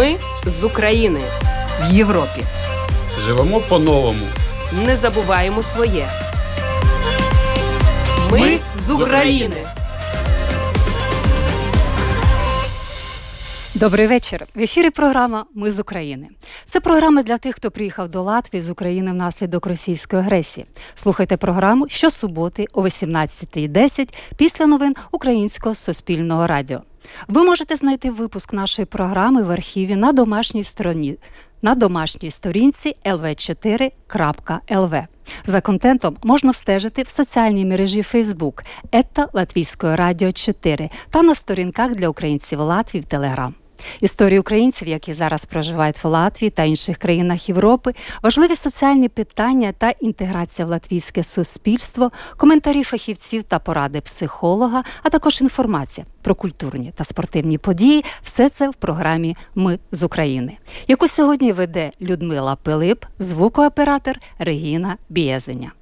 Ми з України в Європі. Живемо по-новому. Не забуваємо своє. Ми з України. Добрий вечір. В ефірі програма Ми з України. Це програма для тих, хто приїхав до Латвії з України внаслідок російської агресії. Слухайте програму щосуботи о 18.10 після новин Українського суспільного радіо. Ви можете знайти випуск нашої програми в архіві на домашній стороні. На домашній сторінці lv4.lv. За контентом можна стежити в соціальній мережі Facebook ета Латвійської радіо 4 та на сторінках для українців Латвії в Телеграм. Історії українців, які зараз проживають в Латвії та інших країнах Європи, важливі соціальні питання та інтеграція в латвійське суспільство, коментарі фахівців та поради психолога, а також інформація про культурні та спортивні події. Все це в програмі Ми з України, яку сьогодні веде Людмила Пилип, звукооператор Регіна Бієзеня.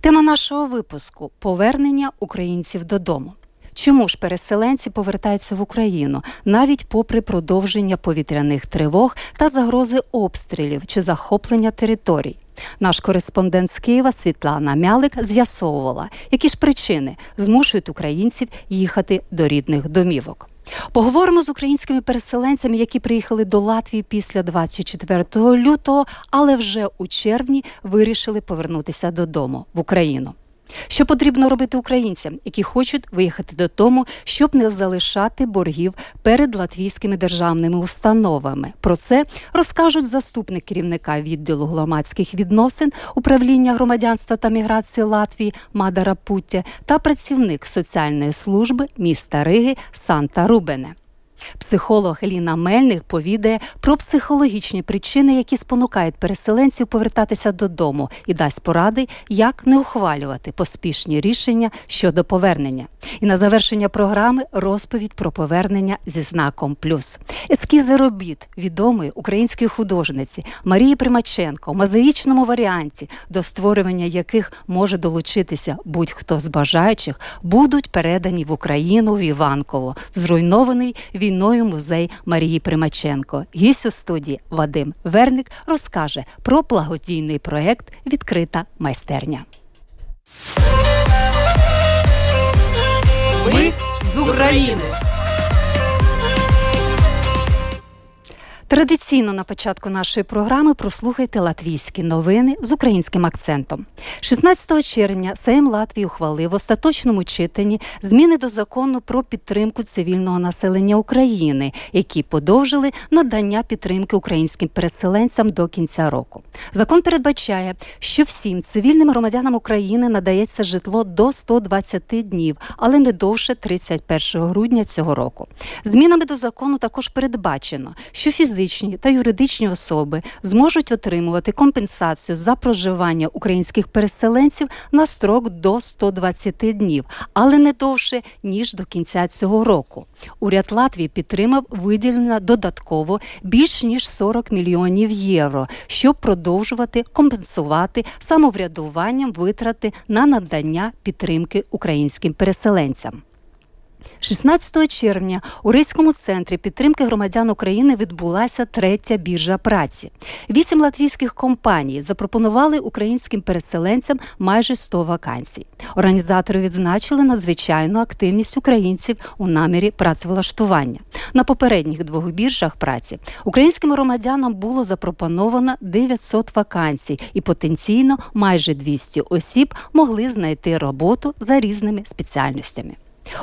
Тема нашого випуску повернення українців додому. Чому ж переселенці повертаються в Україну навіть попри продовження повітряних тривог та загрози обстрілів чи захоплення територій? Наш кореспондент з Києва Світлана Мялик з'ясовувала, які ж причини змушують українців їхати до рідних домівок. Поговоримо з українськими переселенцями, які приїхали до Латвії після 24 лютого, але вже у червні вирішили повернутися додому в Україну. Що потрібно робити українцям, які хочуть виїхати додому, щоб не залишати боргів перед латвійськими державними установами? Про це розкажуть заступник керівника відділу громадських відносин управління громадянства та міграції Латвії Мадара Пуття та працівник соціальної служби міста Риги Санта Рубене. Психолог Еліна Мельник повідає про психологічні причини, які спонукають переселенців повертатися додому, і дасть поради, як не ухвалювати поспішні рішення щодо повернення. І на завершення програми розповідь про повернення зі знаком плюс. Ескізи робіт відомої української художниці Марії Примаченко в мозаїчному варіанті, до створювання яких може долучитися будь-хто з бажаючих, будуть передані в Україну в Іванково, зруйнований війною музей Марії Примаченко. Гість у студії Вадим Верник розкаже про благодійний проект Відкрита майстерня. Ми з України. Традиційно на початку нашої програми прослухайте латвійські новини з українським акцентом. 16 червня Сейм Латвії ухвалив в остаточному читанні зміни до закону про підтримку цивільного населення України, які подовжили надання підтримки українським переселенцям до кінця року. Закон передбачає, що всім цивільним громадянам України надається житло до 120 днів, але не довше 31 грудня цього року. Змінами до закону також передбачено, що фізичні фізичні та юридичні особи зможуть отримувати компенсацію за проживання українських переселенців на строк до 120 днів, але не довше ніж до кінця цього року. Уряд Латвії підтримав виділення додатково більш ніж 40 мільйонів євро, щоб продовжувати компенсувати самоврядуванням витрати на надання підтримки українським переселенцям. 16 червня у Ризькому центрі підтримки громадян України відбулася третя біржа праці. Вісім латвійських компаній запропонували українським переселенцям майже 100 вакансій. Організатори відзначили надзвичайну активність українців у намірі працевлаштування. На попередніх двох біржах праці українським громадянам було запропоновано 900 вакансій, і потенційно майже 200 осіб могли знайти роботу за різними спеціальностями.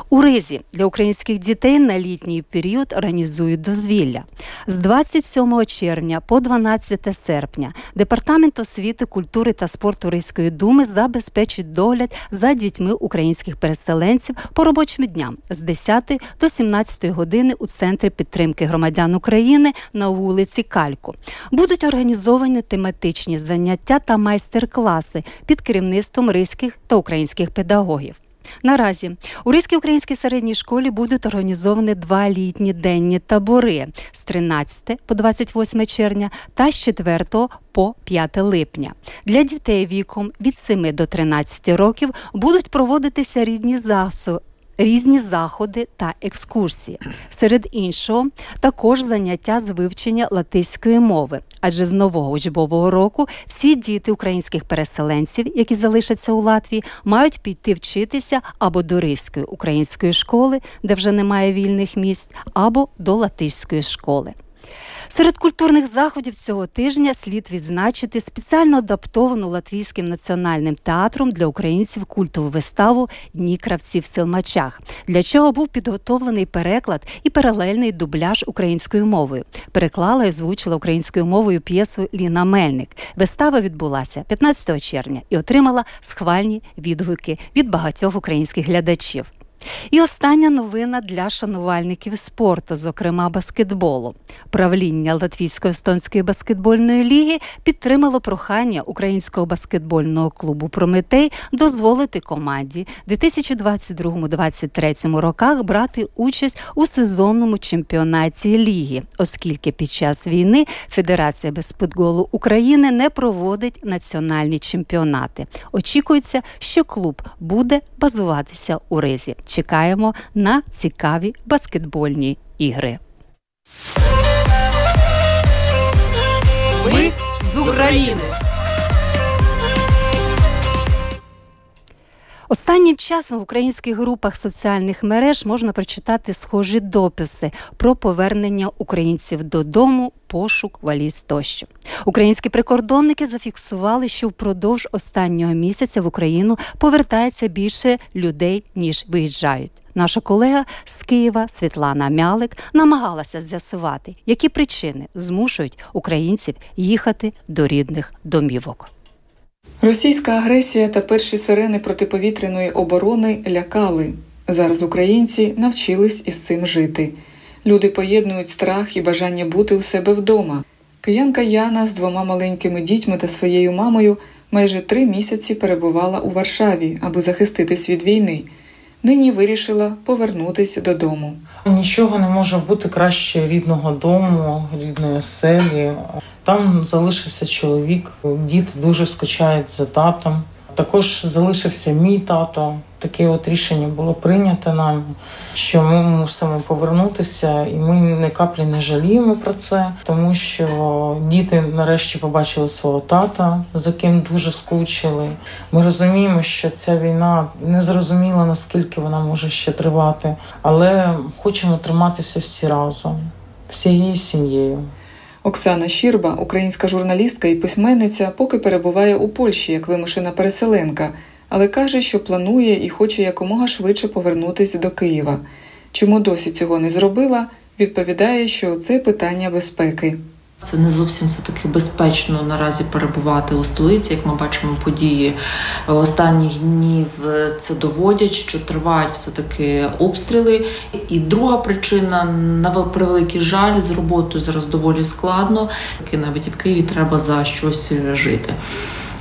У Ризі для українських дітей на літній період організують дозвілля з 27 червня по 12 серпня. Департамент освіти, культури та спорту Ризької думи забезпечить догляд за дітьми українських переселенців по робочим дням з 10 до 17 години у центрі підтримки громадян України на вулиці Кальку. Будуть організовані тематичні заняття та майстер-класи під керівництвом ризьких та українських педагогів. Наразі у Ризькій українській середній школі будуть організовані два літні денні табори з 13 по 28 червня та з 4 по 5 липня. Для дітей віком від 7 до 13 років будуть проводитися рідні засоби різні заходи та екскурсії. Серед іншого, також заняття з вивчення латиської мови, адже з нового учбового року всі діти українських переселенців, які залишаться у Латвії, мають піти вчитися або до Ризької української школи, де вже немає вільних місць, або до латиської школи. Серед культурних заходів цього тижня слід відзначити спеціально адаптовану Латвійським національним театром для українців культову виставу Дні кравців Силмачах, для чого був підготовлений переклад і паралельний дубляж українською мовою. Переклала і озвучила українською мовою п'єсу Ліна Мельник. Вистава відбулася 15 червня і отримала схвальні відгуки від багатьох українських глядачів. І остання новина для шанувальників спорту, зокрема баскетболу. Правління Латвійсько-естонської баскетбольної ліги підтримало прохання українського баскетбольного клубу Прометей дозволити команді 2022-2023 роках брати участь у сезонному чемпіонаті ліги, оскільки під час війни Федерація баскетболу України не проводить національні чемпіонати. Очікується, що клуб буде базуватися у Ризі. Чекаємо на цікаві баскетбольні ігри. Ми з України. Останнім часом в українських групах соціальних мереж можна прочитати схожі дописи про повернення українців додому, пошук валіз тощо. Українські прикордонники зафіксували, що впродовж останнього місяця в Україну повертається більше людей ніж виїжджають. Наша колега з Києва Світлана Мялик намагалася з'ясувати, які причини змушують українців їхати до рідних домівок. Російська агресія та перші сирени протиповітряної оборони лякали. Зараз українці навчились із цим жити. Люди поєднують страх і бажання бути у себе вдома. Киянка Яна з двома маленькими дітьми та своєю мамою майже три місяці перебувала у Варшаві, аби захиститись від війни. Нині вирішила повернутися додому. Нічого не може бути краще рідного дому, рідної оселі. Там залишився чоловік, діти дуже скучають за татом. Також залишився мій тато. Таке от рішення було прийнято нам, що ми мусимо повернутися, і ми не каплі не жаліємо про це, тому що діти нарешті побачили свого тата, за ким дуже скучили. Ми розуміємо, що ця війна не зрозуміла наскільки вона може ще тривати, але хочемо триматися всі разом, всією сім'єю. Оксана Щірба, українська журналістка і письменниця, поки перебуває у Польщі як вимушена переселенка, але каже, що планує і хоче якомога швидше повернутися до Києва. Чому досі цього не зробила? Відповідає, що це питання безпеки. Це не зовсім все таки безпечно наразі перебувати у столиці. Як ми бачимо, події останніх днів це доводять, що тривають все таки обстріли. І друга причина на превеликий жаль з роботою зараз доволі складно. Навіть в Києві треба за щось жити.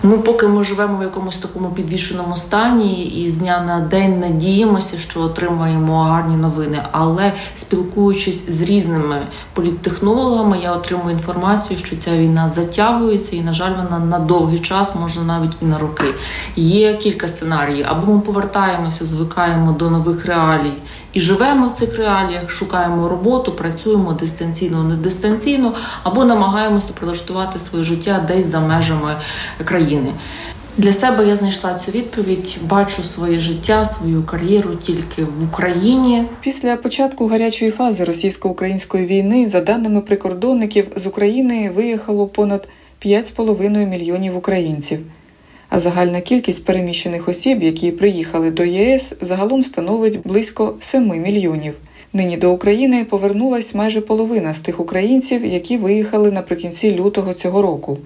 Ми поки ми живемо в якомусь такому підвішеному стані, і з дня на день надіємося, що отримаємо гарні новини. Але спілкуючись з різними політтехнологами, я отримую інформацію, що ця війна затягується, і на жаль, вона на довгий час, може навіть і на роки. Є кілька сценаріїв: або ми повертаємося, звикаємо до нових реалій. І живемо в цих реаліях, шукаємо роботу, працюємо дистанційно, не дистанційно, або намагаємося прилаштувати своє життя десь за межами країни. Для себе я знайшла цю відповідь. Бачу своє життя, свою кар'єру тільки в Україні. Після початку гарячої фази російсько-української війни, за даними прикордонників, з України виїхало понад 5,5 мільйонів українців. А загальна кількість переміщених осіб, які приїхали до ЄС, загалом становить близько 7 мільйонів. Нині до України повернулась майже половина з тих українців, які виїхали наприкінці лютого цього року.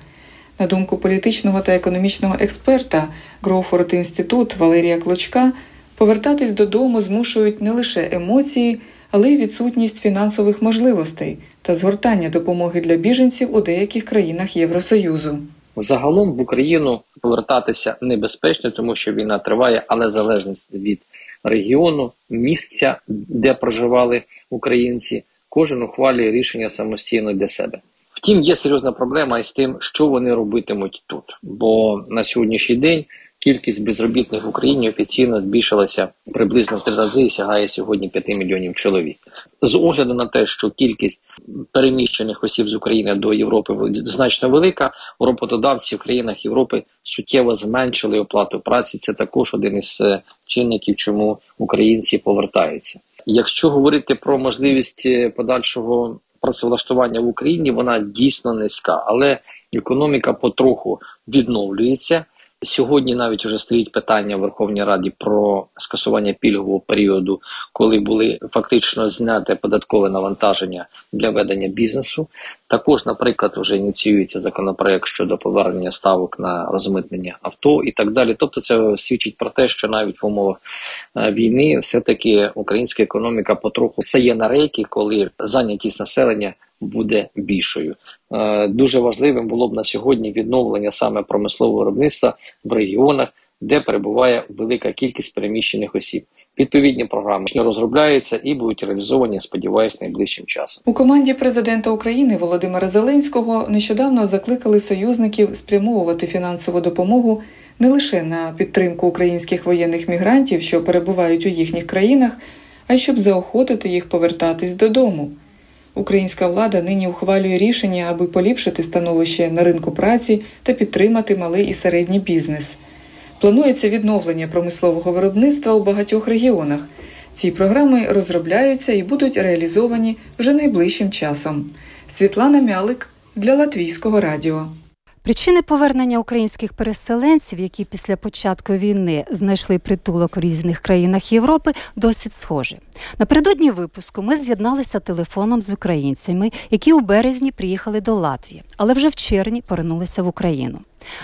На думку політичного та економічного експерта Гроуфорд інститут Валерія Клочка, повертатись додому змушують не лише емоції, але й відсутність фінансових можливостей та згортання допомоги для біженців у деяких країнах Євросоюзу. Загалом в Україну повертатися небезпечно, тому що війна триває, але залежність від регіону, місця, де проживали українці, кожен ухвалює рішення самостійно для себе. Втім, є серйозна проблема із тим, що вони робитимуть тут. Бо на сьогоднішній день кількість безробітних в Україні офіційно збільшилася приблизно в три рази і сягає сьогодні 5 мільйонів чоловік. З огляду на те, що кількість переміщених осіб з України до Європи значно велика, роботодавці в країнах Європи суттєво зменшили оплату праці. Це також один із е, чинників, чому українці повертаються. Якщо говорити про можливість е, подальшого працевлаштування в Україні, вона дійсно низька, але економіка потроху відновлюється. Сьогодні навіть вже стоїть питання в Верховній Раді про скасування пільгового періоду, коли були фактично зняте податкове навантаження для ведення бізнесу. Також, наприклад, вже ініціюється законопроект щодо повернення ставок на розмитнення авто і так далі. Тобто, це свідчить про те, що навіть в умовах е, війни все таки українська економіка потроху стає на рейки, коли зайнятість населення буде більшою. Е, дуже важливим було б на сьогодні відновлення саме промислового виробництва в регіонах, де перебуває велика кількість переміщених осіб. Відповідні програми розробляються і будуть реалізовані, сподіваюсь, найближчим часом. У команді президента України Володимира Зеленського нещодавно закликали союзників спрямовувати фінансову допомогу не лише на підтримку українських воєнних мігрантів, що перебувають у їхніх країнах, а й щоб заохотити їх повертатись додому. Українська влада нині ухвалює рішення, аби поліпшити становище на ринку праці та підтримати малий і середній бізнес. Планується відновлення промислового виробництва у багатьох регіонах. Ці програми розробляються і будуть реалізовані вже найближчим часом. Світлана Мялик для Латвійського радіо. Причини повернення українських переселенців, які після початку війни знайшли притулок у різних країнах Європи, досить схожі. Напередодні випуску ми з'єдналися телефоном з українцями, які у березні приїхали до Латвії, але вже в червні повернулися в Україну.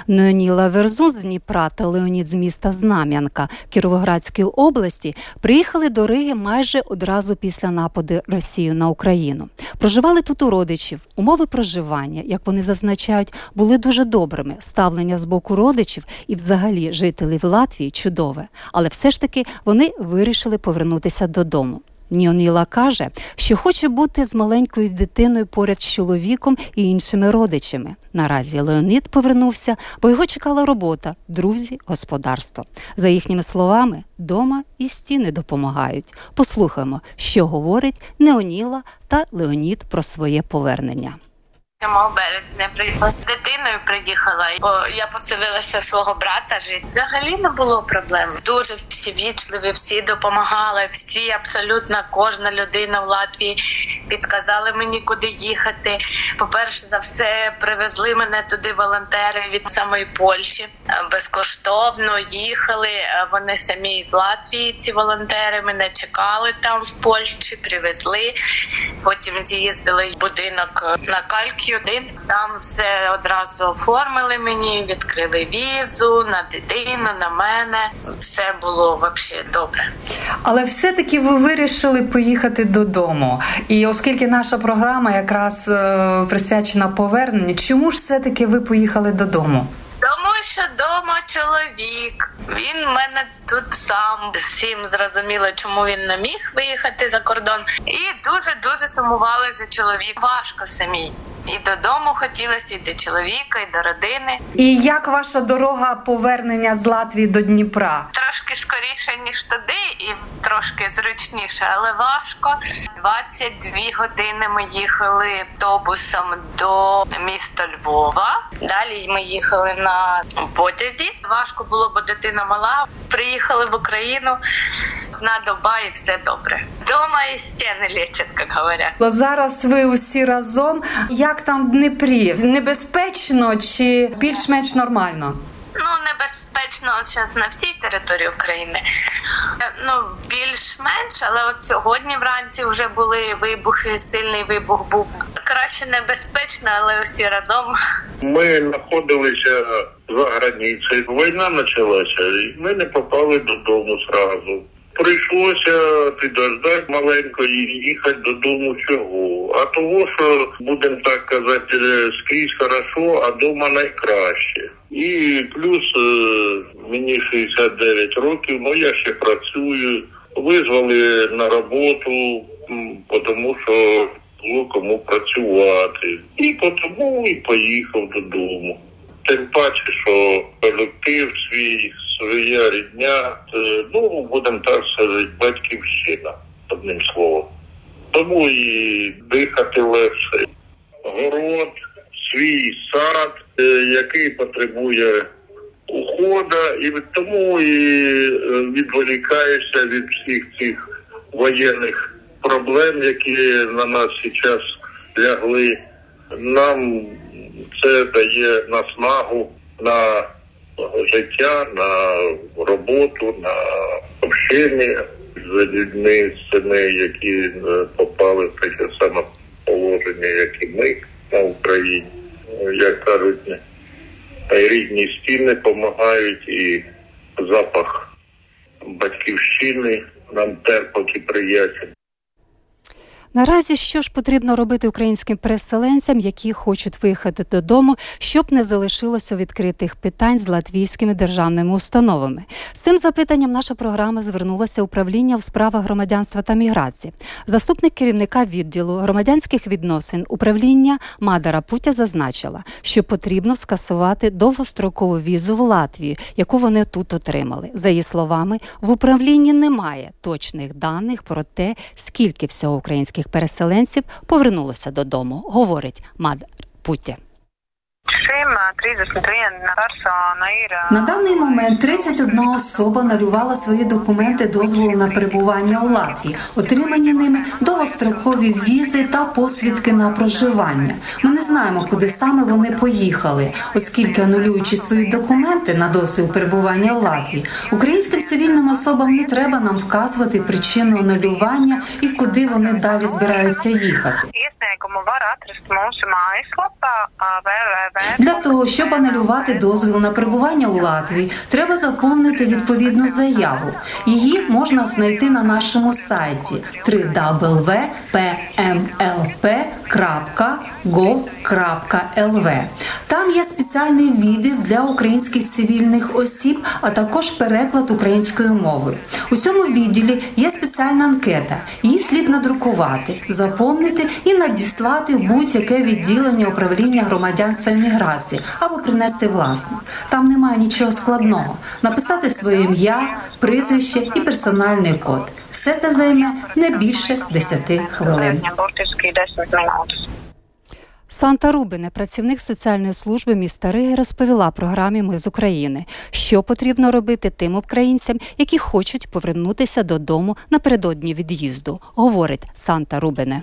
Неоніла Верзун з Дніпра та Леонід з міста Знам'янка Кіровоградської області приїхали до Риги майже одразу після нападу Росії на Україну. Проживали тут у родичів. Умови проживання, як вони зазначають, були дуже добрими. Ставлення з боку родичів і, взагалі, жителів Латвії чудове. Але все ж таки вони вирішили повернутися додому. Ніоніла каже, що хоче бути з маленькою дитиною поряд з чоловіком і іншими родичами. Наразі Леонід повернувся, бо його чекала робота, друзі, господарство. За їхніми словами, дома і стіни допомагають. Послухаємо, що говорить Неоніла та Леонід про своє повернення. 7 березня приїхала дитиною. Приїхала, бо я поселилася свого брата. жити. взагалі не було проблем. Дуже всі вічливі, всі допомагали. Всі абсолютно кожна людина в Латвії підказали мені, куди їхати. По перше за все, привезли мене туди волонтери від самої Польщі. Безкоштовно їхали. Вони самі з Латвії. Ці волонтери мене чекали там в Польщі, привезли. Потім з'їздили в будинок на Калькі один. Там все одразу оформили мені, відкрили візу на дитину, на мене. Все було взагалі добре. Але все-таки ви вирішили поїхати додому. І оскільки наша програма якраз е, присвячена поверненню, чому ж все-таки ви поїхали додому? Тому що вдома чоловік. Він в мене тут сам всім зрозуміло, чому він не міг виїхати за кордон, і дуже дуже сумували за чоловік. Важко самій. І додому хотілося, і до чоловіка, і до родини. І як ваша дорога повернення з Латвії до Дніпра? Трошки скоріше ніж туди, і трошки зручніше, але важко. 22 години ми їхали автобусом до міста Львова. Далі ми їхали на потязі. Важко було, бо дитина мала. Приїхали в Україну. Одна доба і все добре. Дома і стіни лічать, як говорять. Зараз ви усі разом. Як там в Дніпрі? Небезпечно чи більш-менш нормально? Ну, небезпечно зараз на всій території України. Ну, більш-менш, але от сьогодні вранці вже були вибухи, сильний вибух був. Краще небезпечно, але усі разом. Ми знаходилися за границею. Війна почалася, і ми не попали додому зразу. Прийшлося підождати маленько і їхати додому чого. А того, що будемо так казати, скрізь хорошо, а дома найкраще. І плюс е, мені 69 років, ну я ще працюю. Визвали на роботу, тому що було кому працювати. І тому і поїхав додому. Тим паче, що колектив свій своя рідня, ну, будемо так сказати, батьківщина, одним словом. Тому і дихати легше. Город, свій сад, е, який потребує ухода, і тому і е, відволікаєшся від всіх цих воєнних проблем, які на нас зараз лягли. Нам це дає наснагу на життя, на роботу, на общення з людьми, з цими, які е, попали в таке саме положення, як і ми на Україні. Як кажуть, рідні стіни допомагають, і запах батьківщини нам терпок і приятель. Наразі що ж потрібно робити українським переселенцям, які хочуть виїхати додому, щоб не залишилося відкритих питань з латвійськими державними установами? З цим запитанням наша програма звернулася управління у справах громадянства та міграції. Заступник керівника відділу громадянських відносин управління Мадара Путя зазначила, що потрібно скасувати довгострокову візу в Латвію, яку вони тут отримали. За її словами, в управлінні немає точних даних про те, скільки всього українських переселенців повернулося додому, говорить Мад Путя. На даний момент 31 особа налювала свої документи дозволу на перебування у Латвії, отримані ними довгострокові візи та посвідки на проживання. Ми не знаємо, куди саме вони поїхали, оскільки анулюючи свої документи на дозвіл перебування у Латвії, українським цивільним особам не треба нам вказувати причину анулювання і куди вони далі збираються їхати. Для того, щоб анулювати дозвіл на перебування у Латвії, треба заповнити відповідну заяву. Її можна знайти на нашому сайті www.pmlp.gov.lv. Там є спеціальний відділ для українських цивільних осіб, а також переклад українською мовою. У цьому відділі є спеціальна анкета. Її слід надрукувати, заповнити і надіслати будь-яке відділення управління громадянства і або принести власне. Там немає нічого складного. Написати своє ім'я, прізвище і персональний код. Все це займе не більше 10 хвилин. Санта Рубине, працівник соціальної служби міста Риги, розповіла програмі Ми з України, що потрібно робити тим українцям, які хочуть повернутися додому напередодні від'їзду, говорить Санта Рубине.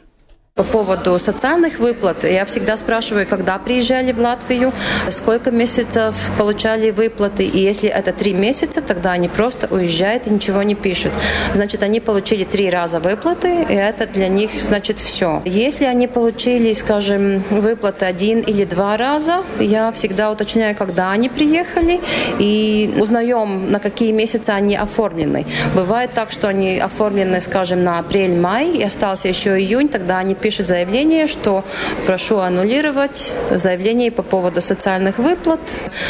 По поводу социальных выплат я всегда спрашиваю, когда приезжали в Латвию, сколько месяцев получали выплаты, и если это три месяца, тогда они просто уезжают и ничего не пишут. Значит, они получили три раза выплаты, и это для них значит все. Если они получили, скажем, выплаты один или два раза, я всегда уточняю, когда они приехали, и узнаем, на какие месяцы они оформлены. Бывает так, что они оформлены, скажем, на апрель-май, и остался еще июнь, тогда они пишет заявление, что прошу аннулировать заявление по поводу социальных выплат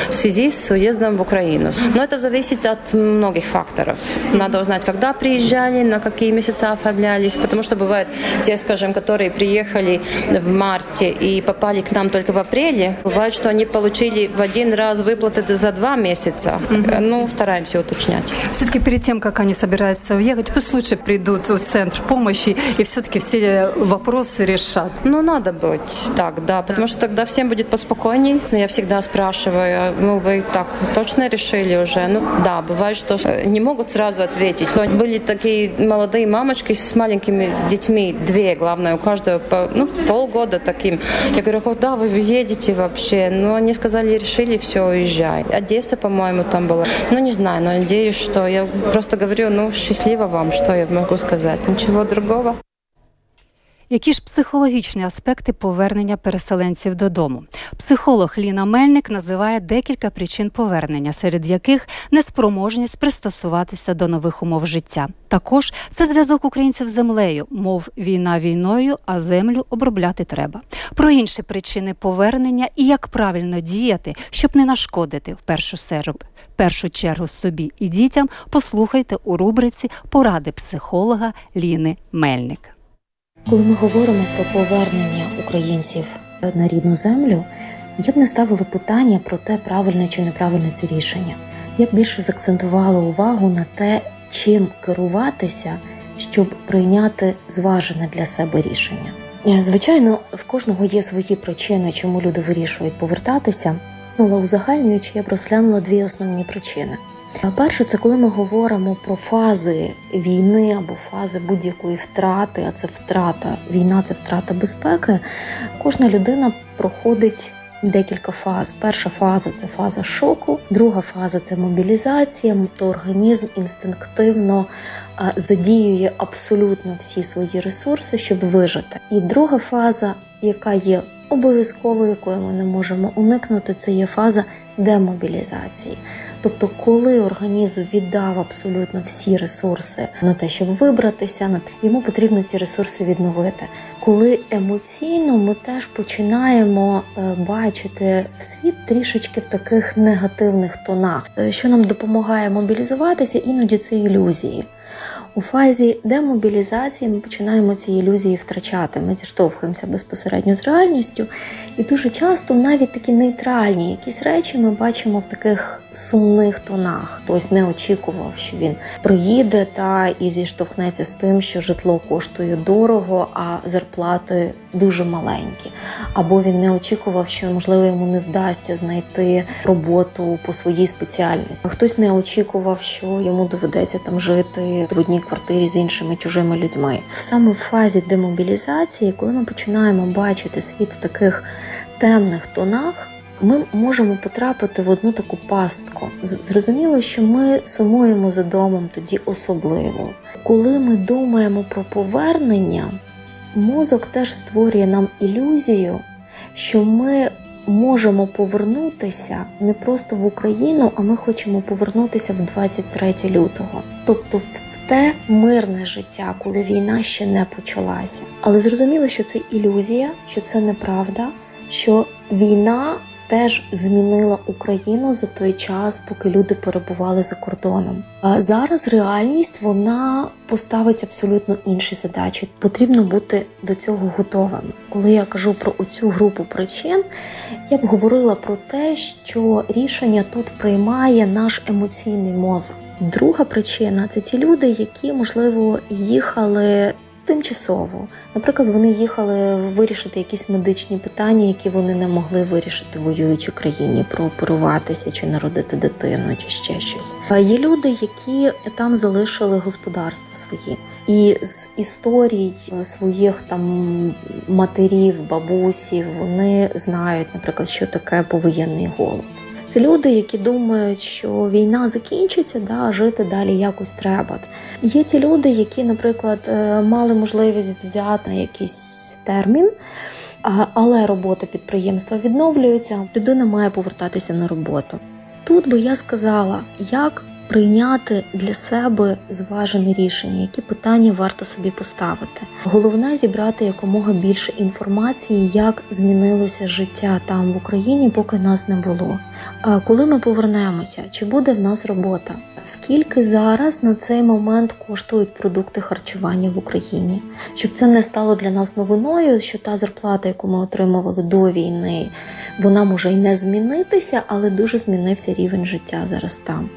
в связи с уездом в Украину. Но это зависит от многих факторов. Надо узнать, когда приезжали, на какие месяца оформлялись, потому что бывают те, скажем, которые приехали в марте и попали к нам только в апреле. Бывает, что они получили в один раз выплаты за два месяца. Mm-hmm. Ну, стараемся уточнять. Все-таки перед тем, как они собираются уехать, пусть лучше придут в центр помощи и все-таки все вопросы вопросы решат. Ну, надо быть так, да, потому что тогда всем будет поспокойней. Я всегда спрашиваю, ну, вы так точно решили уже? Ну, да, бывает, что не могут сразу ответить. Но были такие молодые мамочки с маленькими детьми, две, главное, у каждого по, ну, полгода таким. Я говорю, куда вы едете вообще? Ну, они сказали, решили, все, уезжай. Одесса, по-моему, там была. Ну, не знаю, но надеюсь, что я просто говорю, ну, счастливо вам, что я могу сказать. Ничего другого. Які ж психологічні аспекти повернення переселенців додому? Психолог Ліна Мельник називає декілька причин повернення, серед яких неспроможність пристосуватися до нових умов життя. Також це зв'язок українців з землею, мов війна війною, а землю обробляти треба. Про інші причини повернення і як правильно діяти, щоб не нашкодити в першу серу, першу чергу собі і дітям. Послухайте у рубриці Поради психолога Ліни Мельник. Коли ми говоримо про повернення українців на рідну землю, я б не ставила питання про те, правильне чи неправильне це рішення. Я б більше закцентувала увагу на те, чим керуватися, щоб прийняти зважене для себе рішення. Е, Звичайно, в кожного є свої причини, чому люди вирішують повертатися. Але узагальнюючи, я б розглянула дві основні причини. Перше, це коли ми говоримо про фази війни або фази будь-якої втрати, а це втрата війна, це втрата безпеки. Кожна людина проходить декілька фаз. Перша фаза це фаза шоку, друга фаза це мобілізація, то організм інстинктивно задіює абсолютно всі свої ресурси, щоб вижити. І друга фаза, яка є обов'язковою, якою ми не можемо уникнути, це є фаза демобілізації. Тобто, коли організм віддав абсолютно всі ресурси на те, щоб вибратися, йому потрібно ці ресурси відновити. Коли емоційно ми теж починаємо е, бачити світ трішечки в таких негативних тонах, Е, що нам допомагає мобілізуватися, іноді це ілюзії. У фазі демобілізації ми починаємо ці ілюзії втрачати. Ми зіштовхуємося безпосередньо з реальністю, і дуже часто навіть такі нейтральні якісь речі ми бачимо в таких сумних тонах. Хтось не очікував, що він приїде та і зіштовхнеться з тим, що житло коштує дорого, а зарплати дуже маленькі. Або він не очікував, що можливо йому не вдасться знайти роботу по своїй спеціальності. Хтось не очікував, що йому доведеться там жити в одній квартирі з іншими чужими людьми. Саме в фазі демобілізації, коли ми починаємо бачити світ в таких темних тонах. Ми можемо потрапити в одну таку пастку. Зрозуміло, що ми сумуємо за домом тоді особливо. Коли ми думаємо про повернення, мозок теж створює нам ілюзію, що ми можемо повернутися не просто в Україну, а ми хочемо повернутися в 23 лютого. Тобто в те мирне життя, коли війна ще не почалася. Але зрозуміло, що це ілюзія, що це неправда, що війна теж змінила Україну за той час, поки люди перебували за кордоном. А зараз реальність вона поставить абсолютно інші задачі. Потрібно бути до цього готовим. Коли я кажу про оцю групу причин, я б говорила про те, що рішення тут приймає наш емоційний мозок. Друга причина це ті люди, які можливо їхали тимчасово. Наприклад, вони їхали вирішити якісь медичні питання, які вони не могли вирішити в воюючій країні, прооперуватися чи народити дитину, чи ще щось. А є люди, які там залишили господарства свої. І з історій своїх там матерів, бабусів вони знають, наприклад, що таке повоєнний голод. Це люди, які думають, що війна закінчиться, да, а жити далі якось треба. Є ті люди, які, наприклад, е, мали можливість взяти якийсь термін, але робота підприємства відновлюється, людина має повертатися на роботу. Тут би я сказала, як прийняти для себе зважене рішення, які питання варто собі поставити. Головне зібрати якомога більше інформації, як змінилося життя там в Україні, поки нас не було. Коли ми повернемося, чи буде в нас робота? Скільки зараз на цей момент коштують продукти харчування в Україні? Щоб це не стало для нас новиною, що та зарплата, яку ми отримували до війни, вона може й не змінитися, але дуже змінився рівень життя зараз там.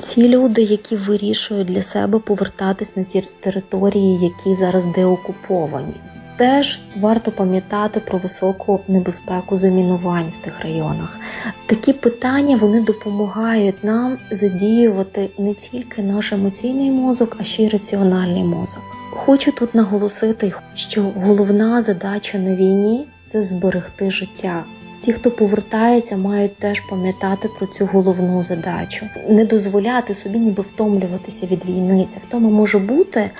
Ті люди, які вирішують для себе повертатись на ті території, які зараз деокуповані, теж варто пам'ятати про високу небезпеку замінувань в тих районах. Такі питання вони допомагають нам задіювати не тільки наш емоційний мозок, а ще й раціональний мозок. Хочу тут наголосити, що головна задача на війні це зберегти життя. Ті, хто повертається, мають теж пам'ятати про цю головну задачу, не дозволяти собі ніби втомлюватися від війни. Ця втома може бути,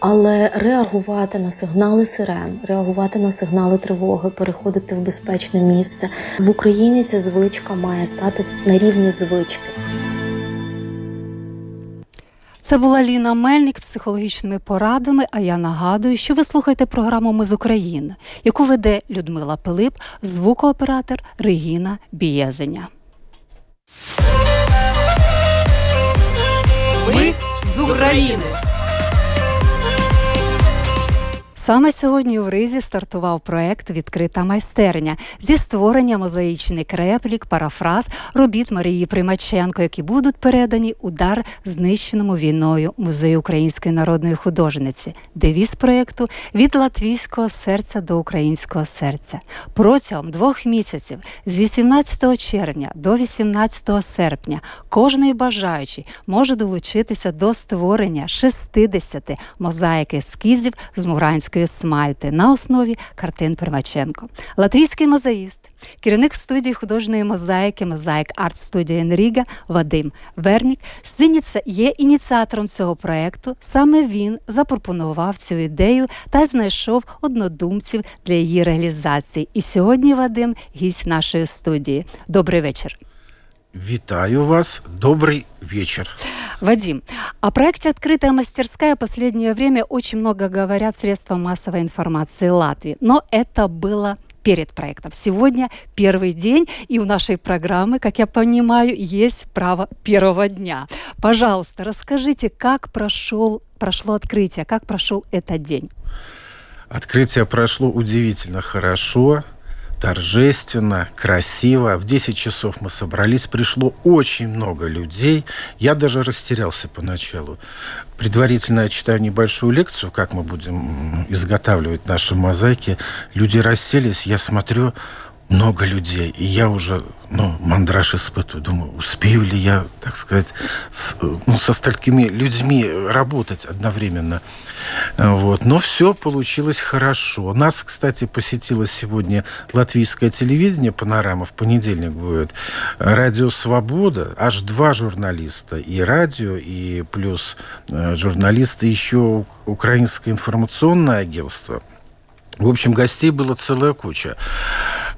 але реагувати на сигнали сирен, реагувати на сигнали тривоги, переходити в безпечне місце в Україні. Ця звичка має стати на рівні звички. Це була Ліна Мельник з психологічними порадами. А я нагадую, що ви слухаєте програму Ми з України, яку веде Людмила Пилип, звукооператор Регіна Бієзеня. Ми з України. Саме сьогодні в Ризі стартував проект Відкрита майстерня зі створення мозаїчних реплік, парафраз робіт Марії Примаченко, які будуть передані у дар знищеному війною музею української народної художниці. Девіз проєкту від латвійського серця до українського серця. Протягом двох місяців з 18 червня до 18 серпня кожний бажаючий може долучитися до створення 60 мозаїк ескізів з муранської смальти на основі картин Примаченко. Латвійський мозаїст, керівник студії художньої мозаїки Мозаїк Арт студія Енріга Вадим Вернік є ініціатором цього проекту. Саме він запропонував цю ідею та знайшов однодумців для її реалізації. І сьогодні Вадим гість нашої студії. Добрий вечір. Витаю вас. Добрый вечер. Вадим, о проекте «Открытая мастерская» в последнее время очень много говорят средства массовой информации Латвии. Но это было перед проектом. Сегодня первый день, и у нашей программы, как я понимаю, есть право первого дня. Пожалуйста, расскажите, как прошел, прошло открытие, как прошел этот день? Открытие прошло удивительно хорошо торжественно, красиво. В 10 часов мы собрались, пришло очень много людей. Я даже растерялся поначалу. Предварительно я читаю небольшую лекцию, как мы будем изготавливать наши мозаики. Люди расселись, я смотрю, много людей, и я уже ну, мандраж испытываю. Думаю, успею ли я, так сказать, с, ну, со столькими людьми работать одновременно. Вот. Но все получилось хорошо. Нас, кстати, посетило сегодня латвийское телевидение, панорама в понедельник будет, радио «Свобода», аж два журналиста, и радио, и плюс э, журналисты еще украинское информационное агентство. В общем, гостей было целая куча.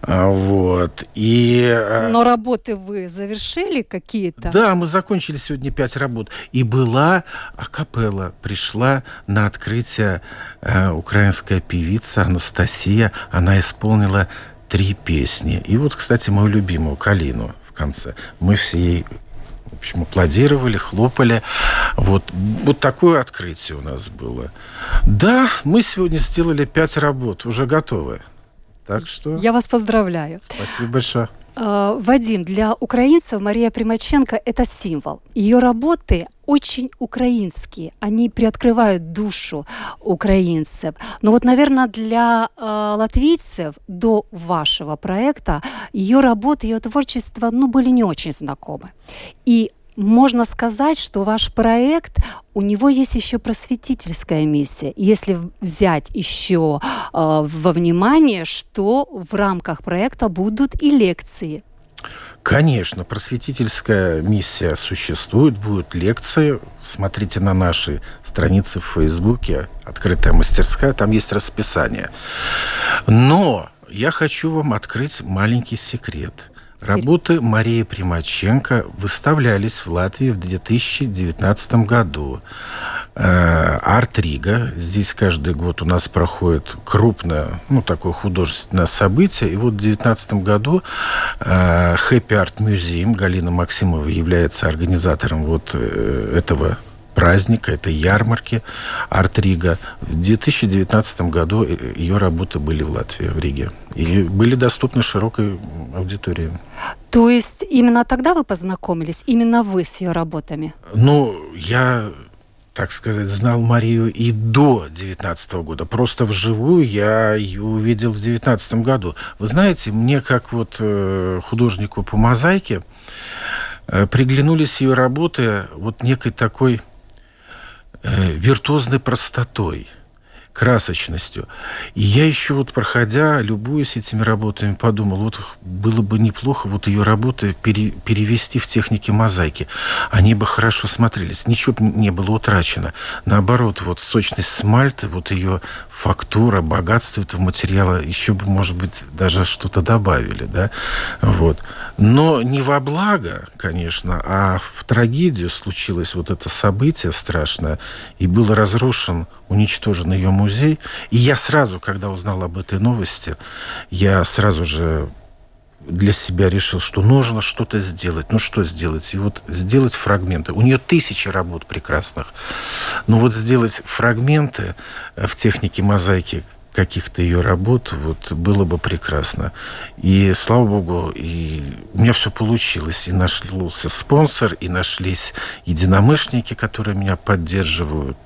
А, вот. И... Э, Но работы вы завершили какие-то? Да, мы закончили сегодня пять работ. И была акапелла, пришла на открытие э, украинская певица Анастасия. Она исполнила три песни. И вот, кстати, мою любимую Калину в конце. Мы все ей в общем, аплодировали, хлопали. Вот, вот такое открытие у нас было. Да, мы сегодня сделали пять работ, уже готовы. Так что... Я вас поздравляю. Спасибо большое. А, Вадим, для украинцев Мария Примаченко – это символ. Ее работы очень украинские, они приоткрывают душу украинцев. Но вот, наверное, для э, латвийцев до вашего проекта ее работы, ее творчество, ну, были не очень знакомы. И можно сказать, что ваш проект, у него есть еще просветительская миссия. Если взять еще э, во внимание, что в рамках проекта будут и лекции. Конечно, просветительская миссия существует, будут лекции. Смотрите на наши страницы в Фейсбуке, открытая мастерская, там есть расписание. Но я хочу вам открыть маленький секрет – Работы Марии Примаченко выставлялись в Латвии в 2019 году. Э, Арт-Рига. Здесь каждый год у нас проходит крупное, ну, такое художественное событие. И вот в 2019 году э, Happy Art Museum, Галина Максимова является организатором вот э, этого праздника, этой ярмарки Арт-Рига. В 2019 году ее работы были в Латвии, в Риге. И были доступны широкой аудитории. То есть именно тогда вы познакомились, именно вы с ее работами? Ну, я так сказать, знал Марию и до 19 года. Просто вживую я ее увидел в 19 году. Вы знаете, мне как вот э, художнику по мозаике э, приглянулись ее работы вот некой такой Э, виртуозной простотой, красочностью. И я еще вот проходя, любуясь этими работами, подумал, вот было бы неплохо вот ее работы пере, перевести в технике мозаики. Они бы хорошо смотрелись, ничего бы не было утрачено. Наоборот, вот сочность смальты, вот ее фактура, богатство этого материала, еще бы, может быть, даже что-то добавили, да, вот. Но не во благо, конечно, а в трагедию случилось вот это событие страшное, и был разрушен, уничтожен ее музей. И я сразу, когда узнал об этой новости, я сразу же для себя решил, что нужно что-то сделать. Ну что сделать? И вот сделать фрагменты. У нее тысячи работ прекрасных. Но вот сделать фрагменты в технике мозаики, каких-то ее работ, вот было бы прекрасно. И слава богу, и у меня все получилось. И нашелся спонсор, и нашлись единомышленники, которые меня поддерживают.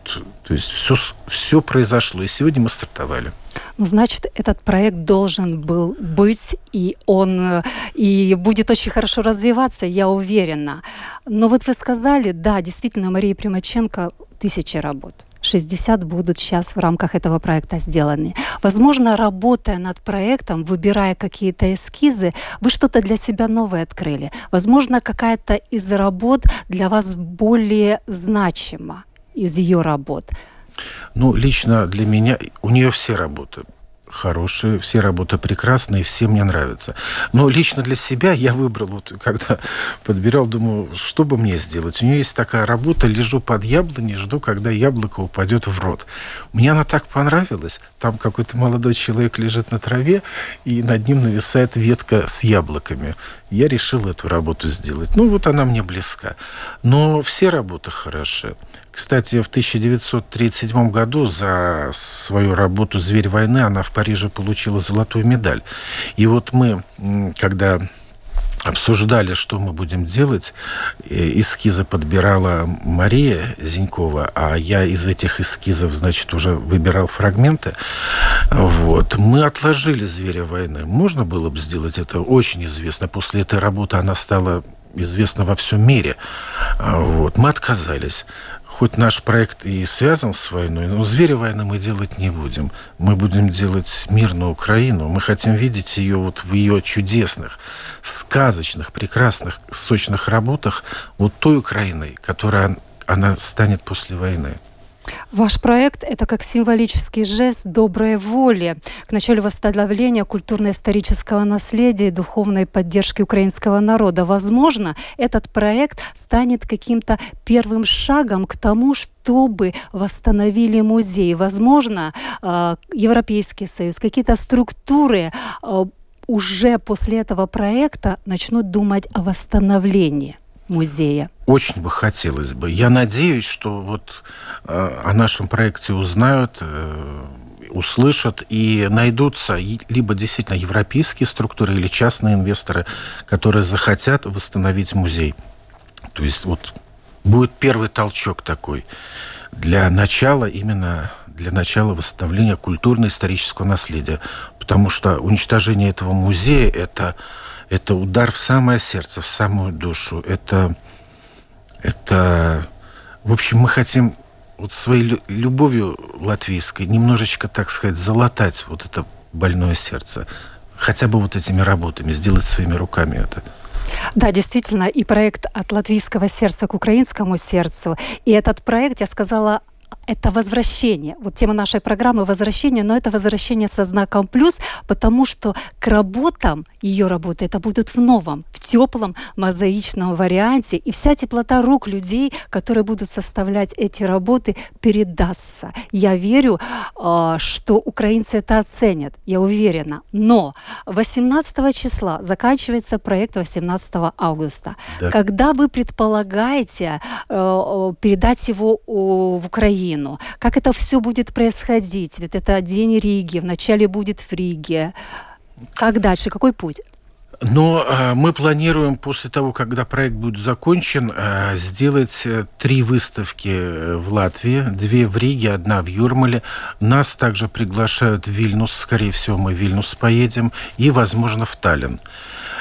То есть все, все произошло. И сегодня мы стартовали. Ну, значит, этот проект должен был быть, и он и будет очень хорошо развиваться, я уверена. Но вот вы сказали, да, действительно, Мария Примаченко тысячи работ. 60 будут сейчас в рамках этого проекта сделаны. Возможно, работая над проектом, выбирая какие-то эскизы, вы что-то для себя новое открыли. Возможно, какая-то из работ для вас более значима из ее работ. Ну, лично для меня, у нее все работы хорошие, все работы прекрасные, все мне нравятся. Но лично для себя я выбрал, вот когда подбирал, думаю, что бы мне сделать. У нее есть такая работа, лежу под яблоней, жду, когда яблоко упадет в рот. Мне она так понравилась. Там какой-то молодой человек лежит на траве, и над ним нависает ветка с яблоками. Я решил эту работу сделать. Ну, вот она мне близка. Но все работы хороши. Кстати, в 1937 году за свою работу «Зверь войны» она в Париже получила золотую медаль. И вот мы, когда обсуждали, что мы будем делать. Э, эскизы подбирала Мария Зинькова, а я из этих эскизов, значит, уже выбирал фрагменты. Вот. Мы отложили «Зверя войны». Можно было бы сделать это очень известно. После этой работы она стала известна во всем мире. Вот. Мы отказались хоть наш проект и связан с войной, но зверя войны мы делать не будем. Мы будем делать мирную Украину. Мы хотим видеть ее вот в ее чудесных, сказочных, прекрасных, сочных работах вот той Украиной, которая она станет после войны. Ваш проект – это как символический жест доброй воли к началу восстановления культурно-исторического наследия и духовной поддержки украинского народа. Возможно, этот проект станет каким-то первым шагом к тому, чтобы восстановили музей. Возможно, а, Европейский Союз, какие-то структуры а, уже после этого проекта начнут думать о восстановлении музея? Очень бы хотелось бы. Я надеюсь, что вот э, о нашем проекте узнают, э, услышат и найдутся либо действительно европейские структуры или частные инвесторы, которые захотят восстановить музей. То есть вот будет первый толчок такой для начала именно для начала восстановления культурно-исторического наследия. Потому что уничтожение этого музея – это это удар в самое сердце, в самую душу. Это, это, в общем, мы хотим вот своей любовью латвийской немножечко, так сказать, залатать вот это больное сердце. Хотя бы вот этими работами, сделать своими руками это. Да, действительно, и проект от латвийского сердца к украинскому сердцу. И этот проект, я сказала, это возвращение. Вот тема нашей программы возвращение, но это возвращение со знаком плюс, потому что к работам, ее работы, это будут в новом, в теплом мозаичном варианте. И вся теплота рук людей, которые будут составлять эти работы, передастся. Я верю, а, что украинцы это оценят, я уверена. Но 18 числа заканчивается проект 18 августа. Да. Когда вы предполагаете э, передать его в Украину, Украину, как это все будет происходить. Ведь это День Риги, вначале будет в Риге. Как дальше, какой путь? Но э, мы планируем после того, когда проект будет закончен, э, сделать э, три выставки в Латвии, две в Риге, одна в Юрмале. Нас также приглашают в Вильнюс, скорее всего, мы в Вильнюс поедем, и, возможно, в Таллин.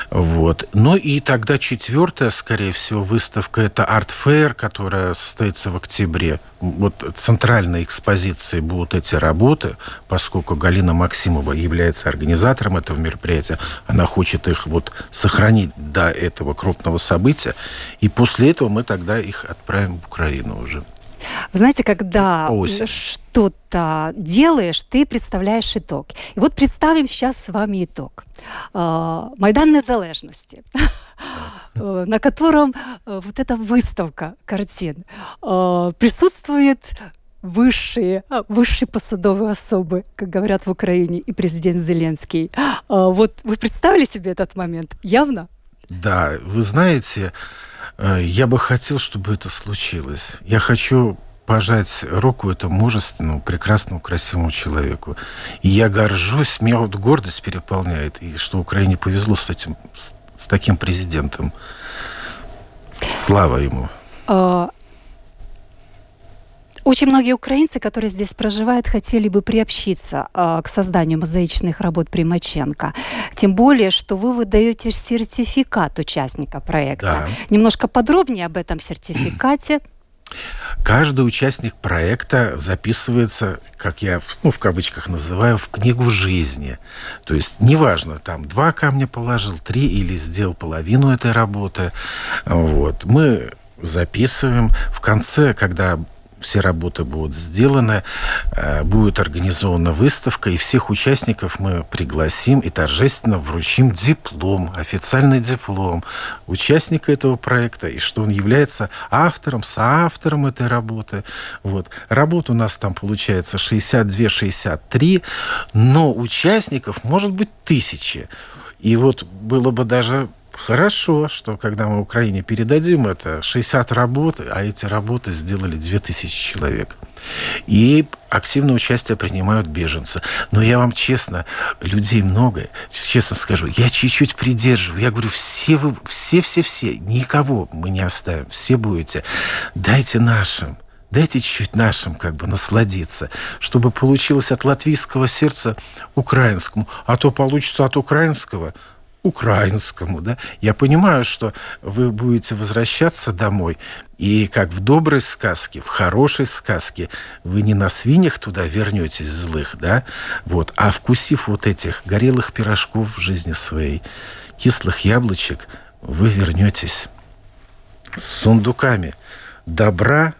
Вот. Ну и тогда четвертая, скорее всего, выставка это Fair, которая состоится в октябре. Вот центральной экспозицией будут эти работы, поскольку Галина Максимова является организатором этого мероприятия. Она хочет их вот сохранить до этого крупного события. И после этого мы тогда их отправим в Украину уже. Вы знаете, когда что-то делаешь, ты представляешь итог. И вот представим сейчас с вами итог. А, Майдан Незалежности, на котором э, вот эта выставка картин. А, присутствует высшие, а, высшие посадовые особы, как говорят в Украине, и президент Зеленский. А, вот вы представили себе этот момент? Явно? Да, вы знаете, э, я бы хотел, чтобы это случилось. Я хочу пожать руку этому мужественному, прекрасному, красивому человеку. И я горжусь, меня вот гордость переполняет, и что Украине повезло с этим, с, с таким президентом. Слава ему. Очень многие украинцы, которые здесь проживают, хотели бы приобщиться э, к созданию мозаичных работ Примаченко. Тем более, что вы выдаете сертификат участника проекта. Да. Немножко подробнее об этом сертификате. Каждый участник проекта записывается, как я ну, в кавычках называю, в книгу жизни. То есть неважно, там два камня положил, три или сделал половину этой работы. Вот. Мы записываем. В конце, когда все работы будут сделаны, э, будет организована выставка, и всех участников мы пригласим и торжественно вручим диплом, официальный диплом участника этого проекта, и что он является автором, соавтором этой работы. Вот. Работ у нас там получается 62-63, но участников может быть тысячи. И вот было бы даже Хорошо, что когда мы Украине передадим это, 60 работ, а эти работы сделали 2000 человек. И активное участие принимают беженцы. Но я вам честно, людей много, честно скажу, я чуть-чуть придерживаю. Я говорю, все вы, все, все, все, никого мы не оставим, все будете. Дайте нашим. Дайте чуть-чуть нашим как бы насладиться, чтобы получилось от латвийского сердца украинскому, а то получится от украинского – украинскому, да, я понимаю, что вы будете возвращаться домой, и как в доброй сказке, в хорошей сказке, вы не на свиньях туда вернетесь злых, да, вот, а вкусив вот этих горелых пирожков в жизни своей, кислых яблочек, вы вернетесь с сундуками добра,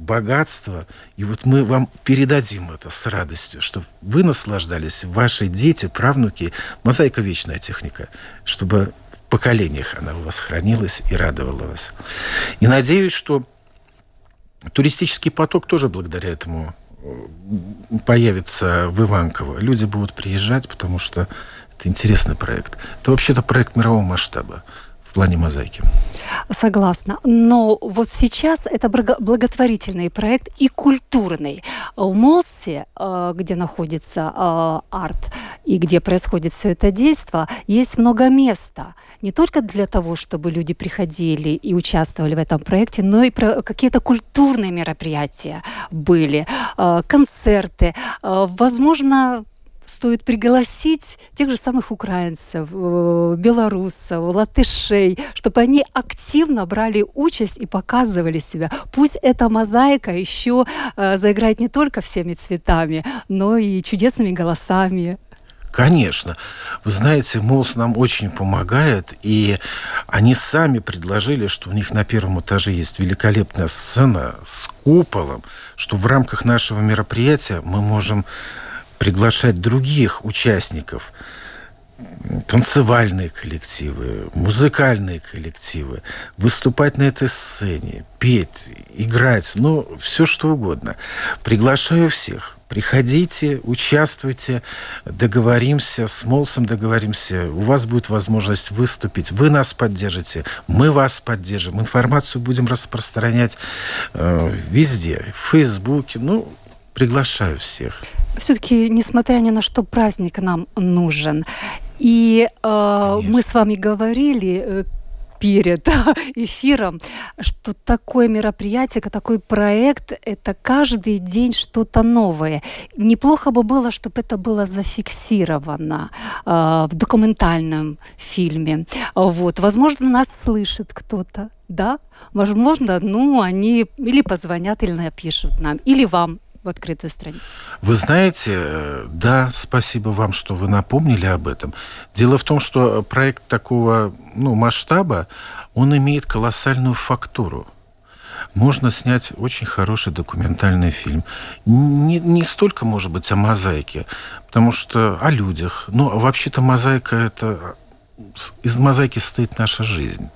богатство. И вот мы вам передадим это с радостью, чтобы вы наслаждались, ваши дети, правнуки. Мозаика – вечная техника, чтобы в поколениях она у вас хранилась и радовала вас. И надеюсь, что туристический поток тоже благодаря этому э, появится в Иванково. Люди будут приезжать, потому что это интересный проект. Это вообще-то проект мирового масштаба в плане мозаики. Согласна. Но вот сейчас это благотворительный проект и культурный. В Молсе, э, где находится э, арт и где происходит все это действие, есть много места. Не только для того, чтобы люди приходили и участвовали в этом проекте, но и какие-то культурные мероприятия были, э, концерты. Возможно, стоит пригласить тех же самых украинцев, э, белорусов, латышей, чтобы они активно брали участь и показывали себя. Пусть эта мозаика еще э, заиграет не только всеми цветами, но и чудесными голосами. Конечно. Вы знаете, МОЛС нам очень помогает, и они сами предложили, что у них на первом этаже есть великолепная сцена с куполом, что в рамках нашего мероприятия мы можем приглашать других участников, танцевальные коллективы, музыкальные коллективы, выступать на этой сцене, петь, играть, ну, все что угодно. Приглашаю всех. Приходите, участвуйте, договоримся, с Молсом договоримся. У вас будет возможность выступить. Вы нас поддержите, мы вас поддержим. Информацию будем распространять э, везде, в Фейсбуке. Ну, приглашаю всех все-таки, несмотря ни на что, праздник нам нужен. И э, мы с вами говорили э, перед эфиром, что такое мероприятие, такой проект, это каждый день что-то новое. Неплохо бы было, чтобы это было зафиксировано э, в документальном фильме. Вот. Возможно, нас слышит кто-то, да? Возможно, ну, они или позвонят, или напишут нам, или вам в открытой стране. Вы знаете, да, спасибо вам, что вы напомнили об этом. Дело в том, что проект такого ну, масштаба, он имеет колоссальную фактуру. Можно снять очень хороший документальный фильм. Не, не столько, может быть, о мозаике, потому что о людях. Но вообще-то мозаика это... Из мозаики состоит наша жизнь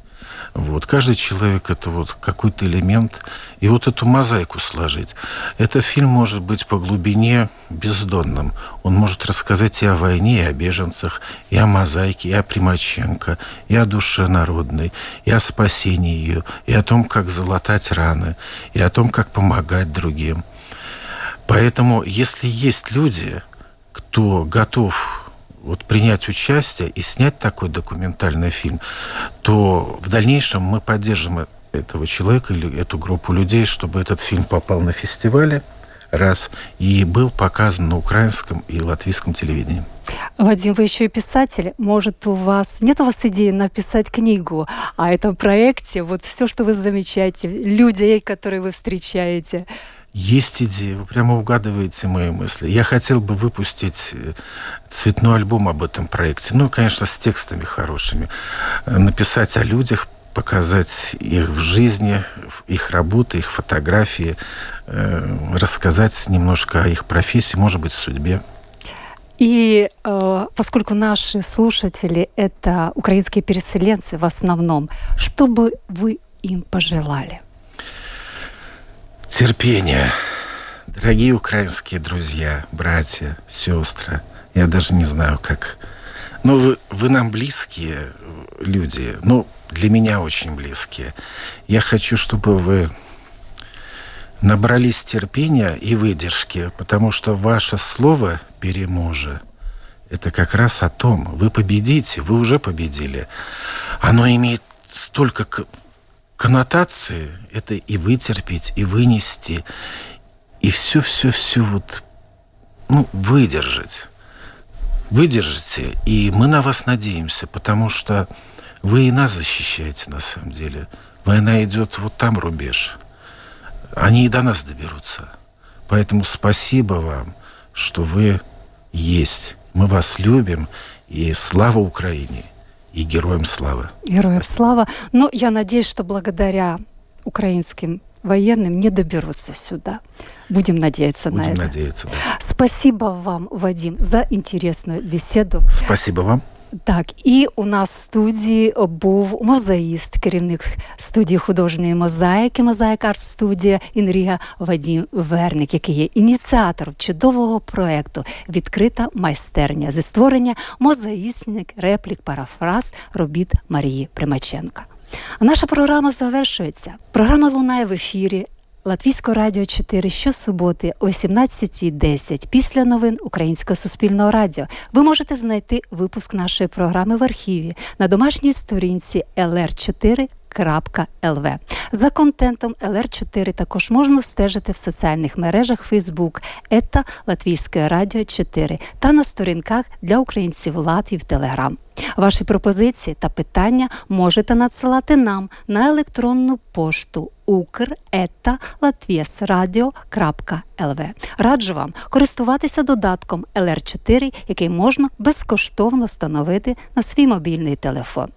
Вот. Каждый человек – это вот какой-то элемент. И вот эту мозаику сложить. Этот фильм может быть по глубине бездонным. Он может рассказать и о войне, и о беженцах, и о мозаике, и о Примаченко, и о душе народной, и о спасении ее, и о том, как залатать раны, и о том, как помогать другим. Поэтому, если есть люди, кто готов вот принять участие и снять такой документальный фильм, то в дальнейшем мы поддержим этого человека или эту группу людей, чтобы этот фильм попал на фестивале, раз, и был показан на украинском и латвийском телевидении. Вадим, вы еще и писатель. Может, у вас нет у вас идеи написать книгу о этом проекте? Вот все, что вы замечаете, людей, которые вы встречаете. Есть идеи, вы прямо угадываете мои мысли. Я хотел бы выпустить э, цветной альбом об этом проекте. Ну, конечно, с текстами хорошими. Э, написать о людях, показать их в жизни, их работы, их фотографии, э, рассказать немножко о их профессии, может быть, судьбе. И э, поскольку наши слушатели это украинские переселенцы в основном, что бы вы им пожелали? Терпение. Дорогие украинские друзья, братья, сестры, я даже не знаю, как... Ну, вы, вы нам близкие люди, ну, для меня очень близкие. Я хочу, чтобы вы набрались терпения и выдержки, потому что ваше слово «переможе» — это как раз о том, вы победите, вы уже победили. Оно имеет столько коннотации это и вытерпеть, и вынести, и все-все-все вот, ну, выдержать. Выдержите, и мы на вас надеемся, потому что вы и нас защищаете на самом деле. Война идет вот там рубеж. Они и до нас доберутся. Поэтому спасибо вам, что вы есть. Мы вас любим, и слава Украине! И героям славы. Героям слава. Но я надеюсь, что благодаря украинским военным не доберутся сюда. Будем надеяться Будем на это. надеяться, да. Спасибо вам, Вадим, за интересную беседу. Спасибо вам. Так, і у нас в студії був мозаїст, керівник студії художньої мозаїки, мозаїк арт студія Інріга Вадім Верник, який є ініціатором чудового проекту Відкрита майстерня зі створення мозаїстник, реплік, парафраз робіт Марії Примаченка. А наша програма завершується. Програма лунає в ефірі Латвійського радіо 4 щосуботи о 18.10 після новин Українського суспільного радіо. Ви можете знайти випуск нашої програми в архіві на домашній сторінці LR4 LR4.lv. За контентом LR4 також можна стежити в соціальних мережах Facebook ета Латвійське Радіо 4 та на сторінках для українців Латвії в Телеграм. Ваші пропозиції та питання можете надсилати нам на електронну пошту ukr.latviasradio.lv. Раджу вам користуватися додатком LR4, який можна безкоштовно встановити на свій мобільний телефон.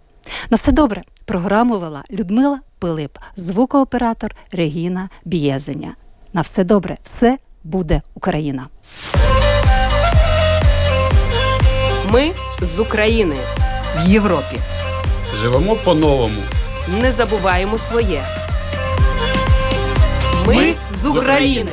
На все добре. Програму вела Людмила Пилип, звукооператор Регіна Бієзеня. На все добре, все буде Україна. Ми з України в Європі. Живемо по-новому. Не забуваємо своє. Ми з України.